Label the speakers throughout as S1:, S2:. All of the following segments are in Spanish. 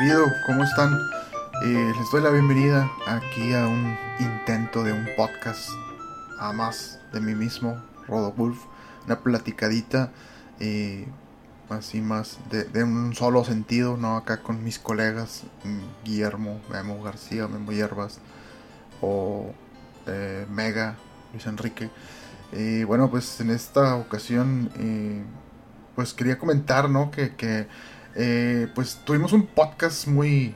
S1: ¿Qué ha habido? ¿Cómo están? Eh, les doy la bienvenida aquí a un intento de un podcast a más de mí mismo, Rodolf, una platicadita eh, así más de, un solo sentido, ¿no? Acá con mis colegas mm, Guillermo, Memo García, Memo Hierbas o eh, Mega, Luis Enrique. Eh, bueno, pues en esta ocasión, eh, pues quería comentar, ¿no? Que, que eh, pues tuvimos un podcast muy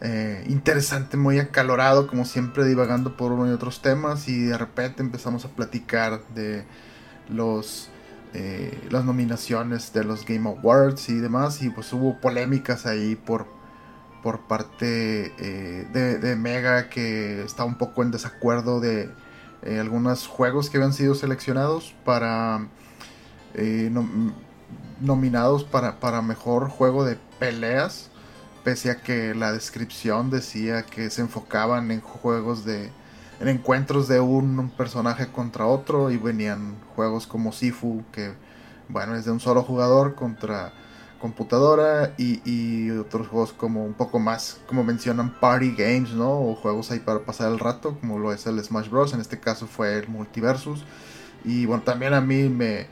S1: eh, interesante, muy acalorado, como siempre divagando por uno y otros temas y de repente empezamos a platicar de los eh, las nominaciones de los Game Awards y demás y pues hubo polémicas ahí por por parte eh, de, Mega que está un poco en desacuerdo de algunos juegos que habían sido seleccionados para eh, nominados para, para mejor juego de peleas pese a que la descripción decía que se enfocaban en juegos de en encuentros de un personaje contra otro y venían juegos como Sifu que bueno es de un solo jugador contra computadora y, y otros juegos como un poco más como mencionan party games no o juegos ahí para pasar el rato como lo es el Smash Bros. En este caso fue el Multiversus. Y bueno también a mí me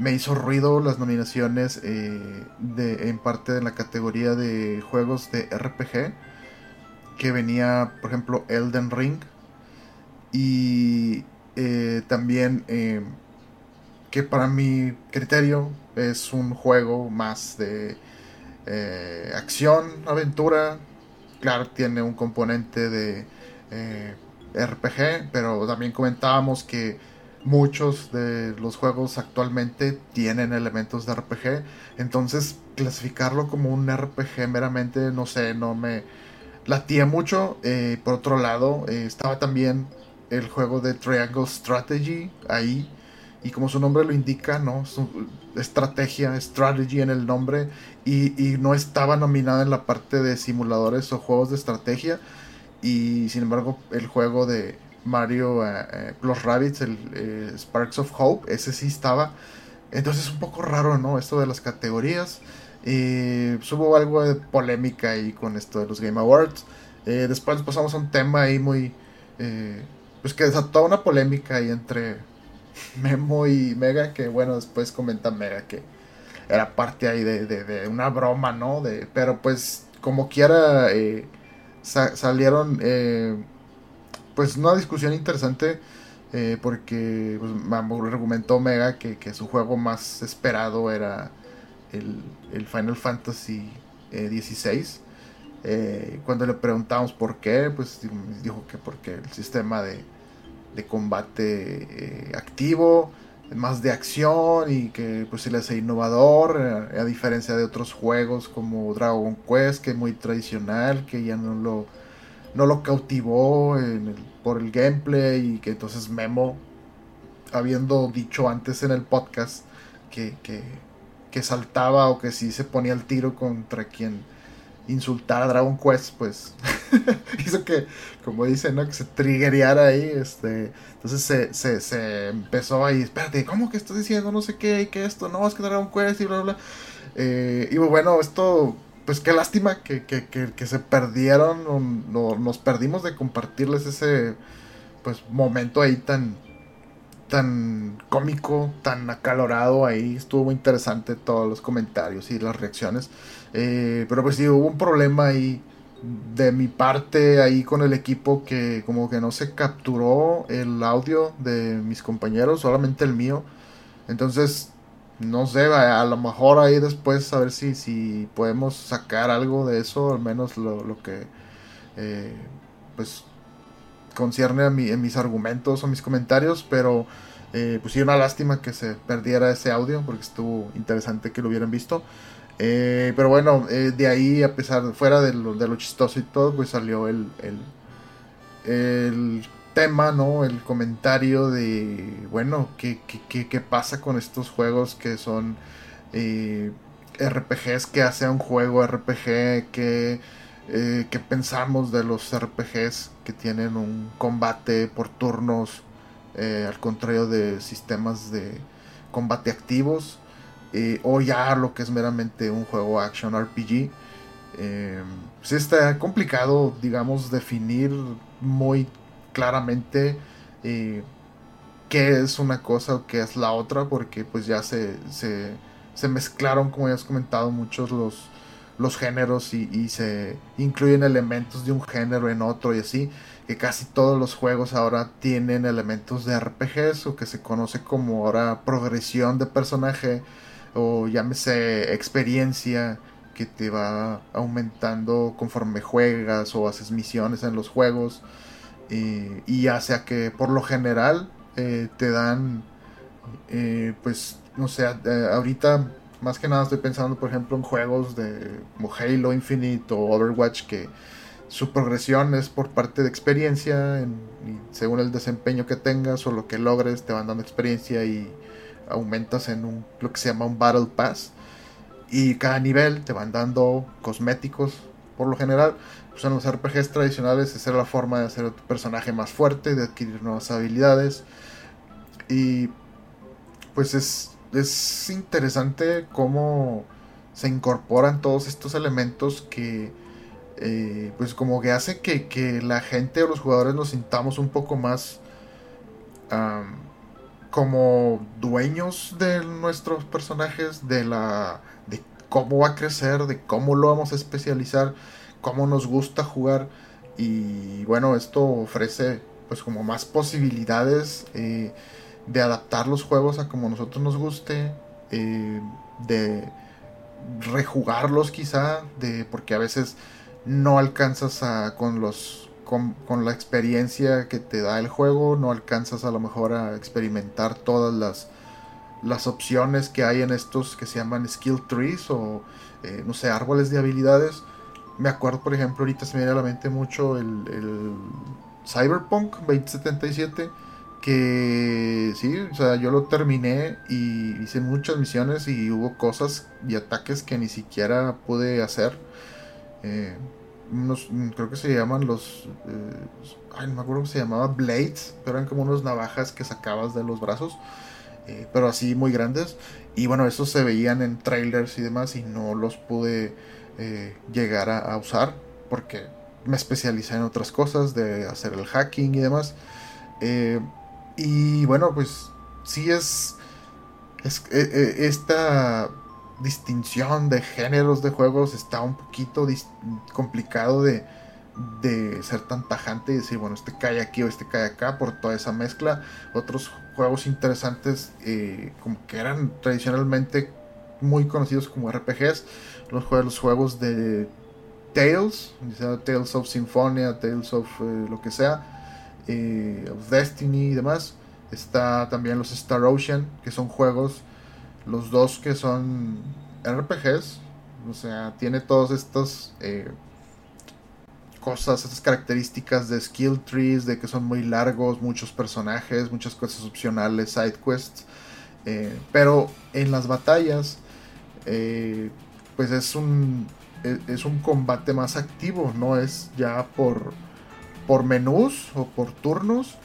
S1: me hizo ruido las nominaciones eh, en parte de la categoría de juegos de RPG. Que venía, por ejemplo, Elden Ring. Y eh, también eh, que para mi criterio es un juego más de acción, aventura. Claro, tiene un componente de RPG, pero también comentábamos que muchos de los juegos actualmente tienen elementos de RPG. Entonces, clasificarlo como un RPG meramente, no sé, no me latía mucho. Eh, por otro lado, eh, estaba también el juego de Triangle Strategy ahí. Y como su nombre lo indica, ¿no? Su estrategia, strategy en el nombre. Y, y no estaba nominado en la parte de simuladores o juegos de estrategia. Y sin embargo, el juego de Mario eh, eh, Plus Rabbits, el eh, Sparks of Hope, ese sí estaba. Entonces es un poco raro, ¿no? Esto de las categorías. Pues hubo algo de polémica ahí con esto de los Game Awards. Eh, después pasamos a un tema ahí muy... pues que desató una polémica ahí entre Memo y Mega, que bueno, después comenta Mega que era parte ahí de, de- una broma, ¿no? De, pero pues como quiera sa- salieron pues una discusión interesante eh, porque pues, argumentó Mega que, que su juego más esperado era el, el Final Fantasy eh, XVI. Eh, cuando le preguntamos por qué, pues dijo que porque el sistema de, de combate eh, activo, más de acción y que pues se le hace innovador, eh, a diferencia de otros juegos como Dragon Quest, que es muy tradicional, que ya no lo, no lo cautivó en el- por el gameplay y que entonces Memo, habiendo dicho antes en el podcast que, que, saltaba o que sí se ponía el tiro contra quien insultara a Dragon Quest, pues hizo que, como dicen, ¿no? que se triggereara ahí, este, entonces se, se, se empezó ahí, espérate, ¿cómo que estás diciendo no sé qué y que esto? No, es que Dragon Quest y bla, bla, bla. Eh, y bueno, esto, pues qué lástima que, que, que, se perdieron, no- nos perdimos de compartirles ese, pues, momento ahí tan, tan cómico, tan acalorado ahí. Estuvo muy interesante todos los comentarios y las reacciones. Eh, pero pues sí, hubo un problema ahí de mi parte ahí con el equipo que como que no se capturó el audio de mis compañeros, solamente el mío. Entonces, no sé, a, lo mejor ahí después a ver si, si podemos sacar algo de eso, al menos lo, lo que, eh, pues, concierne a, mi, mis argumentos o mis comentarios, pero eh, pues sí, una lástima que se perdiera ese audio porque estuvo interesante que lo hubieran visto. Eh, pero bueno, eh, de ahí, a pesar, fuera de lo, de lo, chistoso y todo, pues salió el, el tema, ¿no? El comentario de, bueno, ¿qué, qué, qué pasa con estos juegos que son eh, RPGs? ¿Qué hace un juego RPG? ¿Qué, eh, ¿Qué pensamos de los RPGs que tienen un combate por turnos? Eh, al contrario de sistemas de combate activos. o ya lo que es meramente un juego action RPG. Eh, pues está complicado, digamos, definir muy claramente eh, qué es una cosa o qué es la otra, porque pues ya se, se, se mezclaron, como ya has comentado, muchos los, los géneros y, y, se incluyen elementos de un género en otro y así, que casi todos los juegos ahora tienen elementos de RPGs o que se conoce como ahora progresión de personaje o llámese experiencia que te va aumentando conforme juegas o haces misiones en los juegos y ya sea que por lo general eh, te dan, eh, pues, no sé, eh, ahorita más que nada estoy pensando, por ejemplo, en juegos de Halo Infinite o Overwatch que su progresión es por parte de experiencia, según el desempeño que tengas o lo que logres, te van dando experiencia y aumentas en un, lo que se llama un Battle Pass. Y cada nivel te van dando cosméticos, por lo general pues en los RPGs tradicionales esa era la forma de hacer a tu personaje más fuerte, de adquirir nuevas habilidades. Y pues es, es interesante cómo se incorporan todos estos elementos que eh, pues como que hace que, que, la gente o los jugadores nos sintamos un poco más como dueños de nuestros personajes, de la de cómo va a crecer, de cómo lo vamos a especializar cómo nos gusta jugar. Y bueno, esto ofrece pues como más posibilidades eh, de adaptar los juegos a como nosotros nos guste, eh, de rejugarlos quizá, de porque a veces no alcanzas a, con los con, con, la experiencia que te da el juego, no alcanzas a lo mejor a experimentar todas las, las opciones que hay en estos que se llaman skill trees o eh, no sé, árboles de habilidades me acuerdo, por ejemplo, ahorita se me viene a la mente mucho el, Cyberpunk 2077. Que sí, o sea, yo lo terminé y hice muchas misiones y hubo cosas y ataques que ni siquiera pude hacer. Eh, unos, creo que se llaman los. Eh, ay, no me acuerdo cómo se llamaba, Blades, pero eran como unas navajas que sacabas de los brazos, eh, pero así muy grandes. Y bueno, esos se veían en trailers y demás y no los pude eh, llegar a, usar porque me especialicé en otras cosas de hacer el hacking y demás eh, y bueno pues sí es, es eh, esta distinción de géneros de juegos está un poquito complicado de, de ser tan tajante y decir, bueno, este cae aquí o este cae acá por toda esa mezcla. Otros juegos interesantes, como que eran tradicionalmente muy conocidos como RPGs, los juegos, los juegos de Tales, Tales of Symphonia, Tales of eh, lo que sea, eh, of Destiny y demás. Está también los Star Ocean, que son juegos, los dos que son RPGs, o sea, tiene todas estas eh, cosas, estas características de skill trees, de que son muy largos, muchos personajes, muchas cosas opcionales, side quests. pero en las batallas pues es un, e, es un combate más activo, no es ya por, por menús o por turnos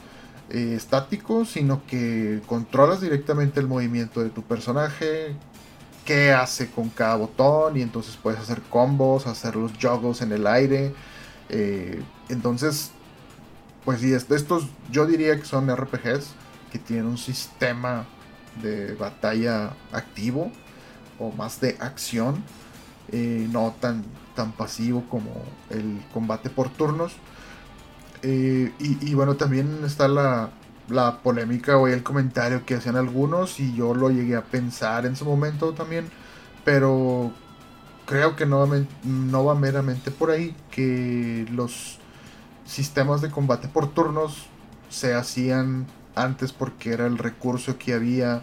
S1: eh, estáticos, sino que controlas directamente el movimiento de tu personaje, qué hace con cada botón y entonces puedes hacer combos, hacer los juggles en el aire. Eh, entonces, pues sí, estos yo diría que son RPGs que tienen un sistema de batalla activo o más de acción eh, no tan, tan pasivo como el combate por turnos. Eh, y, bueno, también está la, la polémica o el comentario que hacían algunos y yo lo llegué a pensar en su momento también, pero creo que no, no va meramente por ahí, que los sistemas de combate por turnos se hacían antes porque era el recurso que había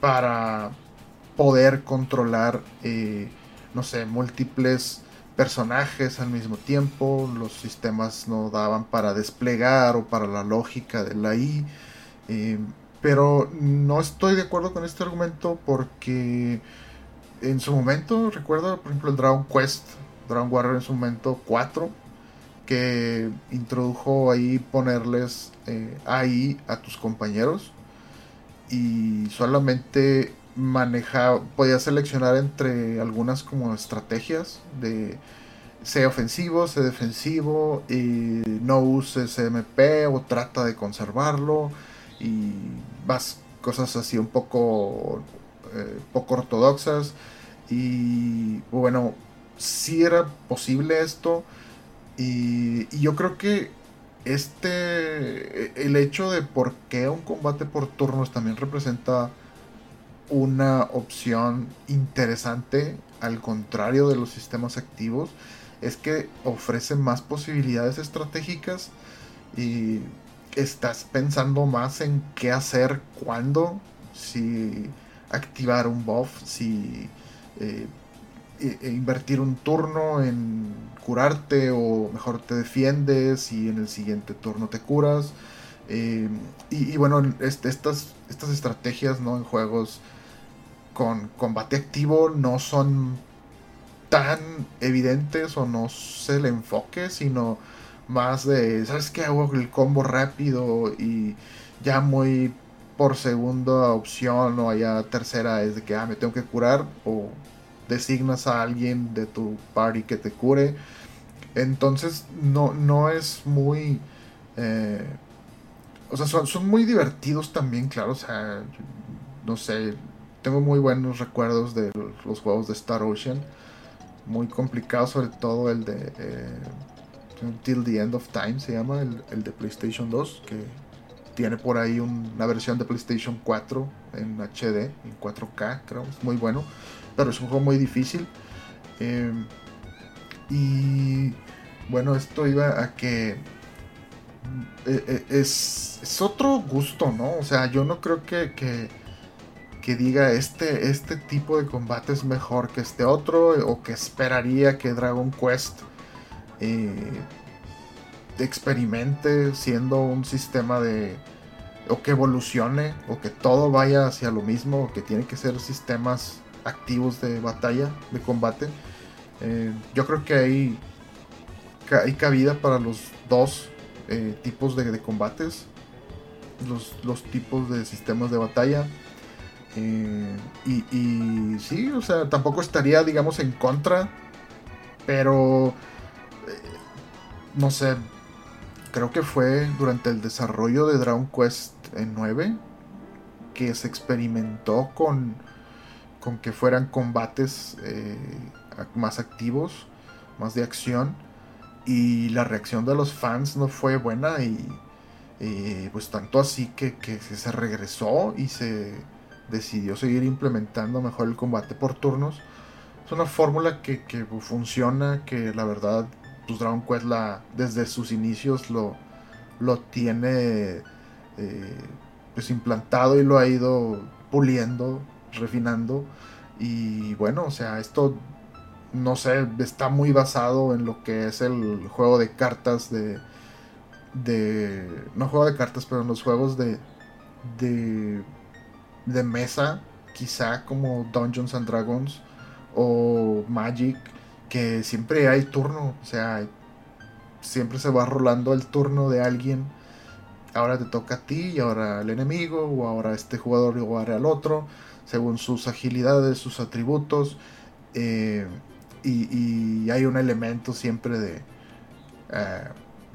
S1: para poder controlar, eh, no sé, múltiples personajes al mismo tiempo. Los sistemas no daban para desplegar o para la lógica de la I. Eh, pero no estoy de acuerdo con este argumento porque en su momento, recuerdo por ejemplo el Dragon Quest, Dragon Warrior en su momento 4, que introdujo ahí ponerles eh, ahí a tus compañeros y solamente maneja, podía seleccionar entre algunas como estrategias de sea ofensivo, sea defensivo, y no uses MP o trata de conservarlo y vas cosas así un poco eh, poco ortodoxas. Y bueno si era posible esto y, yo creo que este el hecho de por qué un combate por turnos también representa una opción interesante al contrario de los sistemas activos es que ofrece más posibilidades estratégicas y estás pensando más en qué hacer, cuándo, si activar un buff, si eh, e, invertir un turno en curarte o mejor te defiendes y en el siguiente turno te curas. Eh, y, bueno, estas, estas estrategias ¿no? en juegos con combate activo no son tan evidentes o no se le enfoque, sino más de, ¿sabes qué? Hago el combo rápido y ya muy por segunda opción o ya tercera es de que, ah, me tengo que curar o designas a alguien de tu party que te cure. Entonces no, no es muy... Eh, o sea, son, son muy divertidos también, claro. O sea, no sé, tengo muy buenos recuerdos de los juegos de Star Ocean. Muy complicado, sobre todo el de... Eh, Till the End of Time se llama, el, de PlayStation 2, que tiene por ahí una versión de PlayStation 4 en HD, en 4K, creo, es muy bueno, pero es un juego muy difícil. Em, y bueno, esto iba a que eh, eh, es, es, otro gusto, ¿no? O sea, yo no creo que, que, diga este, este tipo de combate es mejor que este otro o que esperaría que Dragon Quest eh, experimente siendo un sistema de o que evolucione o que todo vaya hacia lo mismo o que tiene que ser sistemas activos de batalla de combate eh, yo creo que hay hay cabida para los dos eh, tipos de, combates los, los, tipos de sistemas de batalla y, y sí o sea tampoco estaría digamos en contra pero no sé, creo que fue durante el desarrollo de Dragon Quest 9 que se experimentó con, con que fueran combates eh, más activos, más de acción. Y la reacción de los fans no fue buena y pues tanto así que, se regresó y se decidió seguir implementando mejor el combate por turnos. Es una fórmula que, que funciona, que la verdad pues Dragon Quest la, desde sus inicios lo, lo tiene eh, pues implantado y lo ha ido puliendo, refinando. Y bueno, o sea, esto no sé, está muy basado en lo que es el juego de cartas de. de no juego de cartas, pero en los juegos de. de. De mesa, quizá como Dungeons and Dragons o Magic que siempre hay turno, o sea, siempre se va rolando el turno de alguien. Ahora te toca a ti y ahora al enemigo, o ahora este jugador o ahora al otro, según sus agilidades, sus atributos. Eh, y, hay un elemento siempre de, eh,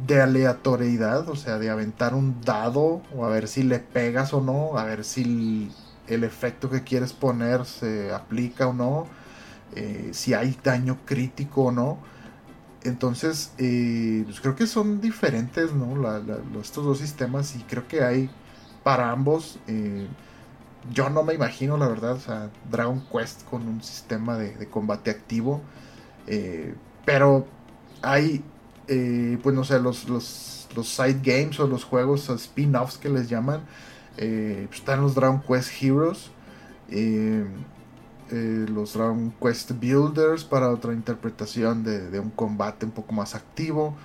S1: de aleatoriedad, o sea, de aventar un dado o a ver si le pegas o no, a ver si el efecto que quieres poner se aplica o no eh, si hay daño crítico o no. Entonces, eh, pues creo que son diferentes ¿no? estos dos sistemas y creo que hay para ambos. Eh, yo no me imagino, la verdad, o sea, Dragon Quest con un sistema de, combate activo. pero hay eh, pues no sé, los, los, los, side games o los juegos spin-offs que les llaman. Eh, pues están los Dragon Quest Heroes. Eh, los Dragon Quest Builders para otra interpretación de, un combate un poco más activo.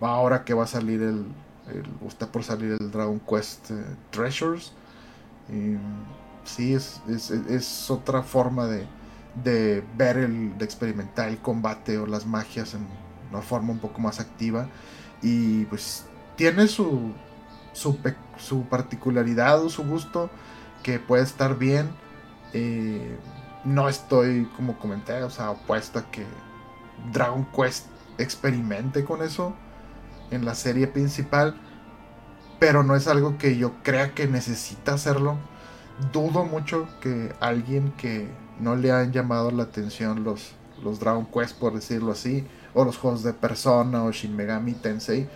S1: ahora que va a salir el, está por salir el Dragon Quest Treasures. sí, es, es, es, otra forma de, de ver el, de experimentar el combate o las magias en una forma un poco más activa. Y pues tiene su, su, su particularidad o su gusto que puede estar bien. Eh, no estoy, como comenté, o sea, opuesto a que Dragon Quest experimente con eso en la serie principal. Pero no es algo que yo crea que necesita hacerlo. Dudo mucho que alguien que no le han llamado la atención los, los Dragon Quest, por decirlo así, o los juegos de Persona o Shin Megami Tensei,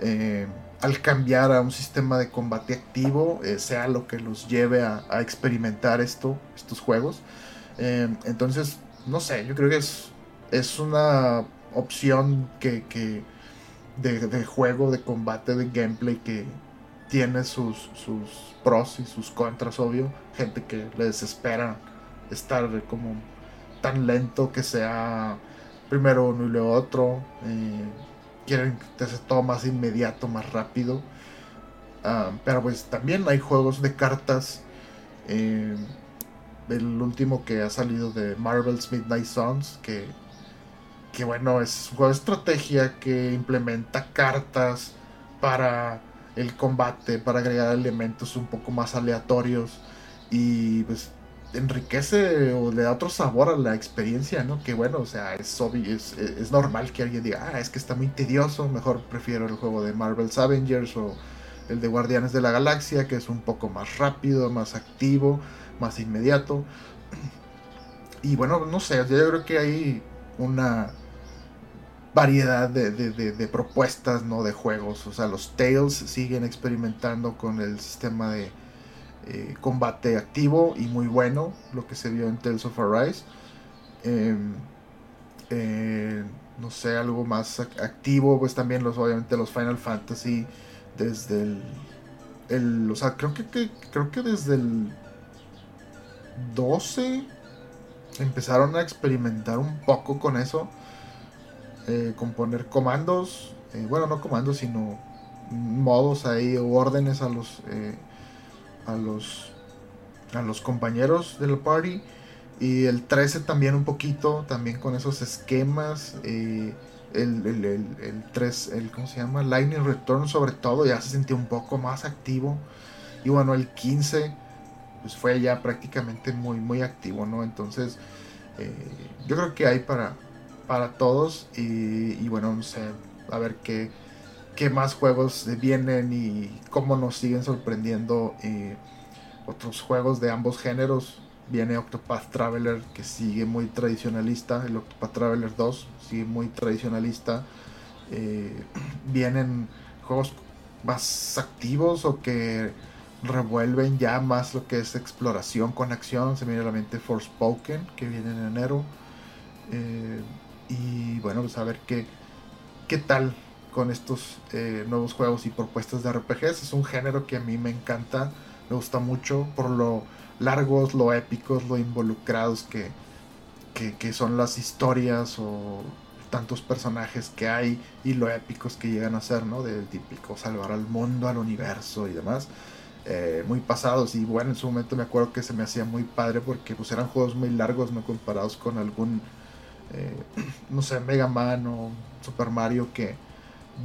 S1: eh, al cambiar a un sistema de combate activo, eh, sea lo que los lleve a, experimentar esto, estos juegos. Eh, entonces, no sé, yo creo que es, es una opción que, que de, juego, de combate, de gameplay que tiene sus, sus pros y sus contras, obvio. Gente que le desespera estar como tan lento que sea primero uno y luego otro. Eh, quieren que sea todo más inmediato, más rápido. Ah, pero pues también hay juegos de cartas. Eh, el último que ha salido de Marvel's Midnight Suns, que, que bueno, es un juego de estrategia que implementa cartas para el combate, para agregar elementos un poco más aleatorios. Y pues enriquece o le da otro sabor a la experiencia, ¿no? Que bueno, o sea, es, obvio, es, es, normal que alguien diga, ah, es que está muy tedioso, mejor prefiero el juego de Marvel's Avengers o el de Guardianes de la Galaxia, que es un poco más rápido, más activo, más inmediato. Y bueno, no sé, yo creo que hay una variedad de, de, de propuestas, ¿no? De juegos, o sea, los Tales siguen experimentando con el sistema de eh, combate activo y muy bueno, lo que se vio en Tales of Arise. Em, eh, no sé, algo más activo, pues también los, obviamente los Final Fantasy desde el, el o sea, creo que, creo que desde el 12 empezaron a experimentar un poco con eso, eh, con poner comandos, bueno, no comandos, sino modos ahí o órdenes a los a los, a los compañeros del party. Y el 13 también un poquito, también con esos esquemas. Eh, el, el, el, 3, el, ¿cómo se llama? Lightning Return sobre todo, ya se sentía un poco más activo. Y bueno, el 15, pues fue ya prácticamente muy, muy activo, ¿no? Entonces, eh, yo creo que hay para, para todos. Y, bueno, no sé, a ver qué, qué más juegos vienen y cómo nos siguen sorprendiendo eh, otros juegos de ambos géneros. Viene Octopath Traveler que sigue muy tradicionalista, el Octopath Traveler 2 sigue muy tradicionalista. Eh, vienen juegos más activos o que revuelven ya más lo que es exploración con acción. Se me viene a la mente Forspoken que viene en enero. Eh, y bueno, pues a ver qué, qué tal con estos eh, nuevos juegos y propuestas de RPGs. Es un género que a mí me encanta, me gusta mucho por lo largos, lo épicos, lo involucrados que, que, son las historias o tantos personajes que hay y lo épicos que llegan a ser, ¿no? Del típico salvar al mundo, al universo y demás. Eh, muy pasados y bueno, en su momento me acuerdo que se me hacía muy padre porque pues eran juegos muy largos, no comparados con algún, eh, no sé, Mega Man o Super Mario que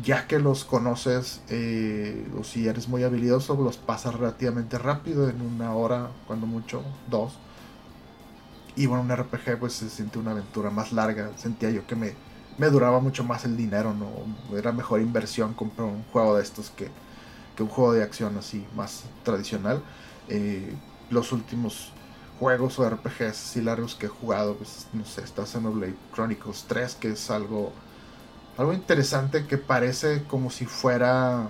S1: ya que los conoces eh, o si eres muy habilidoso, los pasas relativamente rápido, en una hora, cuando mucho, dos. Y bueno, un RPG pues se siente una aventura más larga. Sentía yo que me, me duraba mucho más el dinero, ¿no? Era mejor inversión comprar un juego de estos que, que un juego de acción así más tradicional. Eh, los últimos juegos o RPGs así largos que he jugado, pues no sé, está Xenoblade Chronicles 3, que es algo algo interesante que parece como si fuera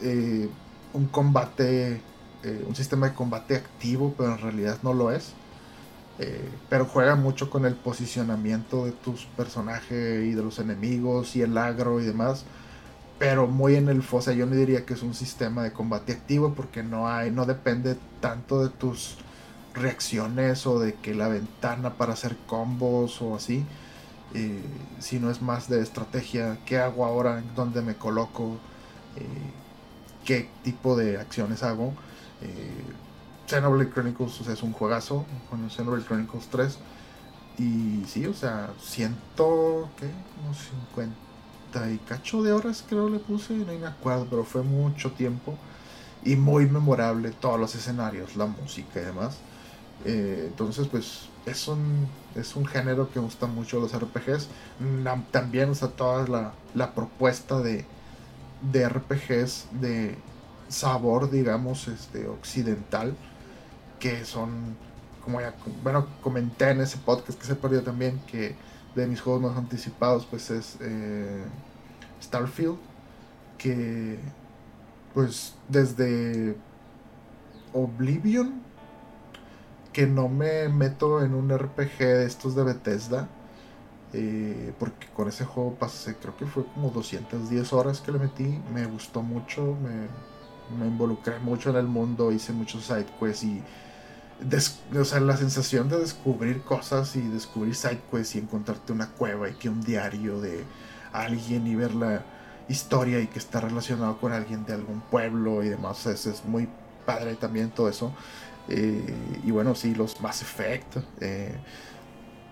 S1: eh, un combate, eh, un sistema de combate activo, pero en realidad no lo es. Eh, pero juega mucho con el posicionamiento de tus personajes y de los enemigos y el agro y demás. Pero muy en el fosa, yo no diría que es un sistema de combate activo porque no hay, no depende tanto de tus reacciones o de que la ventana para hacer combos o así. Eh, sino es más de estrategia. ¿Qué hago ahora? ¿Dónde me coloco? Eh, ¿Qué tipo de acciones hago? Xenoblade Chronicles es un juegazo, bueno, Xenoblade Chronicles 3. Y sí, o sea, siento que unos 50 y cacho de horas creo le puse, no me acuerdo, pero fue mucho tiempo. Y muy memorable todos los escenarios, la música y demás. Eh, entonces, pues es un, es un género que gusta mucho los RPGs. También, o toda la, la propuesta de, de RPGs de sabor, digamos, este, occidental que son, como ya, bueno, comenté en ese podcast que se perdió también, que de mis juegos más anticipados, pues es eh, Starfield, que pues desde Oblivion, que no me meto en un RPG de estos de Bethesda, eh, porque con ese juego pasé, creo que fue como 210 horas que le metí, me gustó mucho, me, me involucré mucho en el mundo, hice muchos side quests y o sea, la sensación de descubrir cosas y descubrir sidequests y encontrarte una cueva y que un diario de alguien y ver la historia y que está relacionado con alguien de algún pueblo y demás, eso es muy padre también todo eso. Eh, y bueno, sí, los Mass Effect, eh,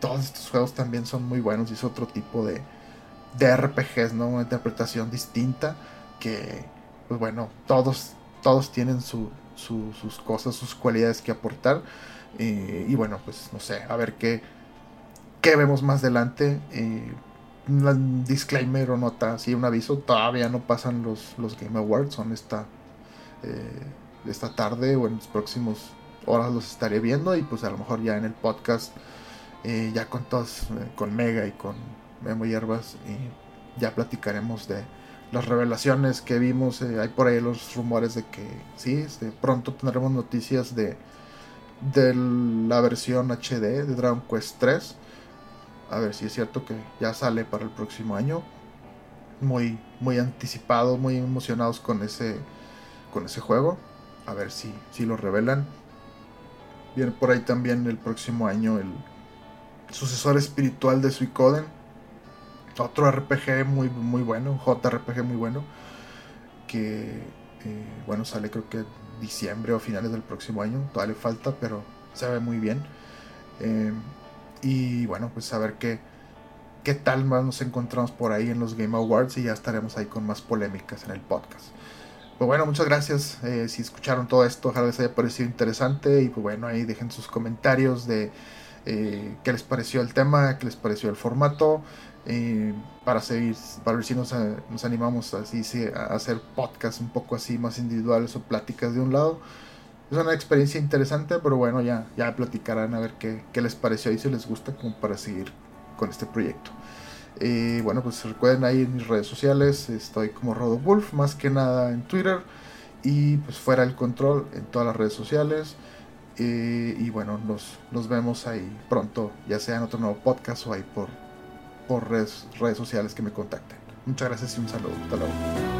S1: todos estos juegos también son muy buenos y es otro tipo de, de RPGs, ¿no? Una interpretación distinta que, pues bueno, todos, todos tienen su, sus cosas, sus cualidades que aportar. Eh, y bueno, pues no sé, a ver qué, qué vemos más adelante. Un disclaimer o nota, sí, un aviso, todavía no pasan los, los Game Awards, son esta, esta tarde o en los próximos horas los estaré viendo y pues a lo mejor ya en el podcast, ya con todos, con Mega y con Memo Hierbas, ya platicaremos de, las revelaciones que vimos, eh, hay por ahí los rumores de que sí, este, pronto tendremos noticias de, de la versión HD de Dragon Quest 3. A ver si es cierto que ya sale para el próximo año. Muy, muy anticipados, muy emocionados con ese, con ese juego. A ver si, si lo revelan. Viene por ahí también el próximo año el sucesor espiritual de Suicoden otro RPG muy, muy bueno, JRPG muy bueno, que eh, bueno, sale creo que diciembre o finales del próximo año, todavía le falta, pero se ve muy bien. Eh, y bueno, pues a ver qué, qué tal más nos encontramos por ahí en los Game Awards y ya estaremos ahí con más polémicas en el podcast. Pues bueno, muchas gracias eh, si escucharon todo esto, ojalá les haya parecido interesante y pues bueno, ahí dejen sus comentarios de qué les pareció el tema, qué les pareció el formato. Eh, para seguir, para ver si nos, eh, nos animamos así a hacer podcasts un poco así más individuales o pláticas de un lado. Es una experiencia interesante, pero bueno, ya, ya platicarán a ver qué, qué les pareció y si les gusta como para seguir con este proyecto. Bueno, pues recuerden ahí en mis redes sociales, estoy como Rodo Wolf, más que nada en Twitter y pues fuera el control en todas las redes sociales. y bueno, nos, nos vemos ahí pronto, ya sea en otro nuevo podcast o ahí por, por redes, redes sociales que me contacten. Muchas gracias y un saludo. Hasta luego.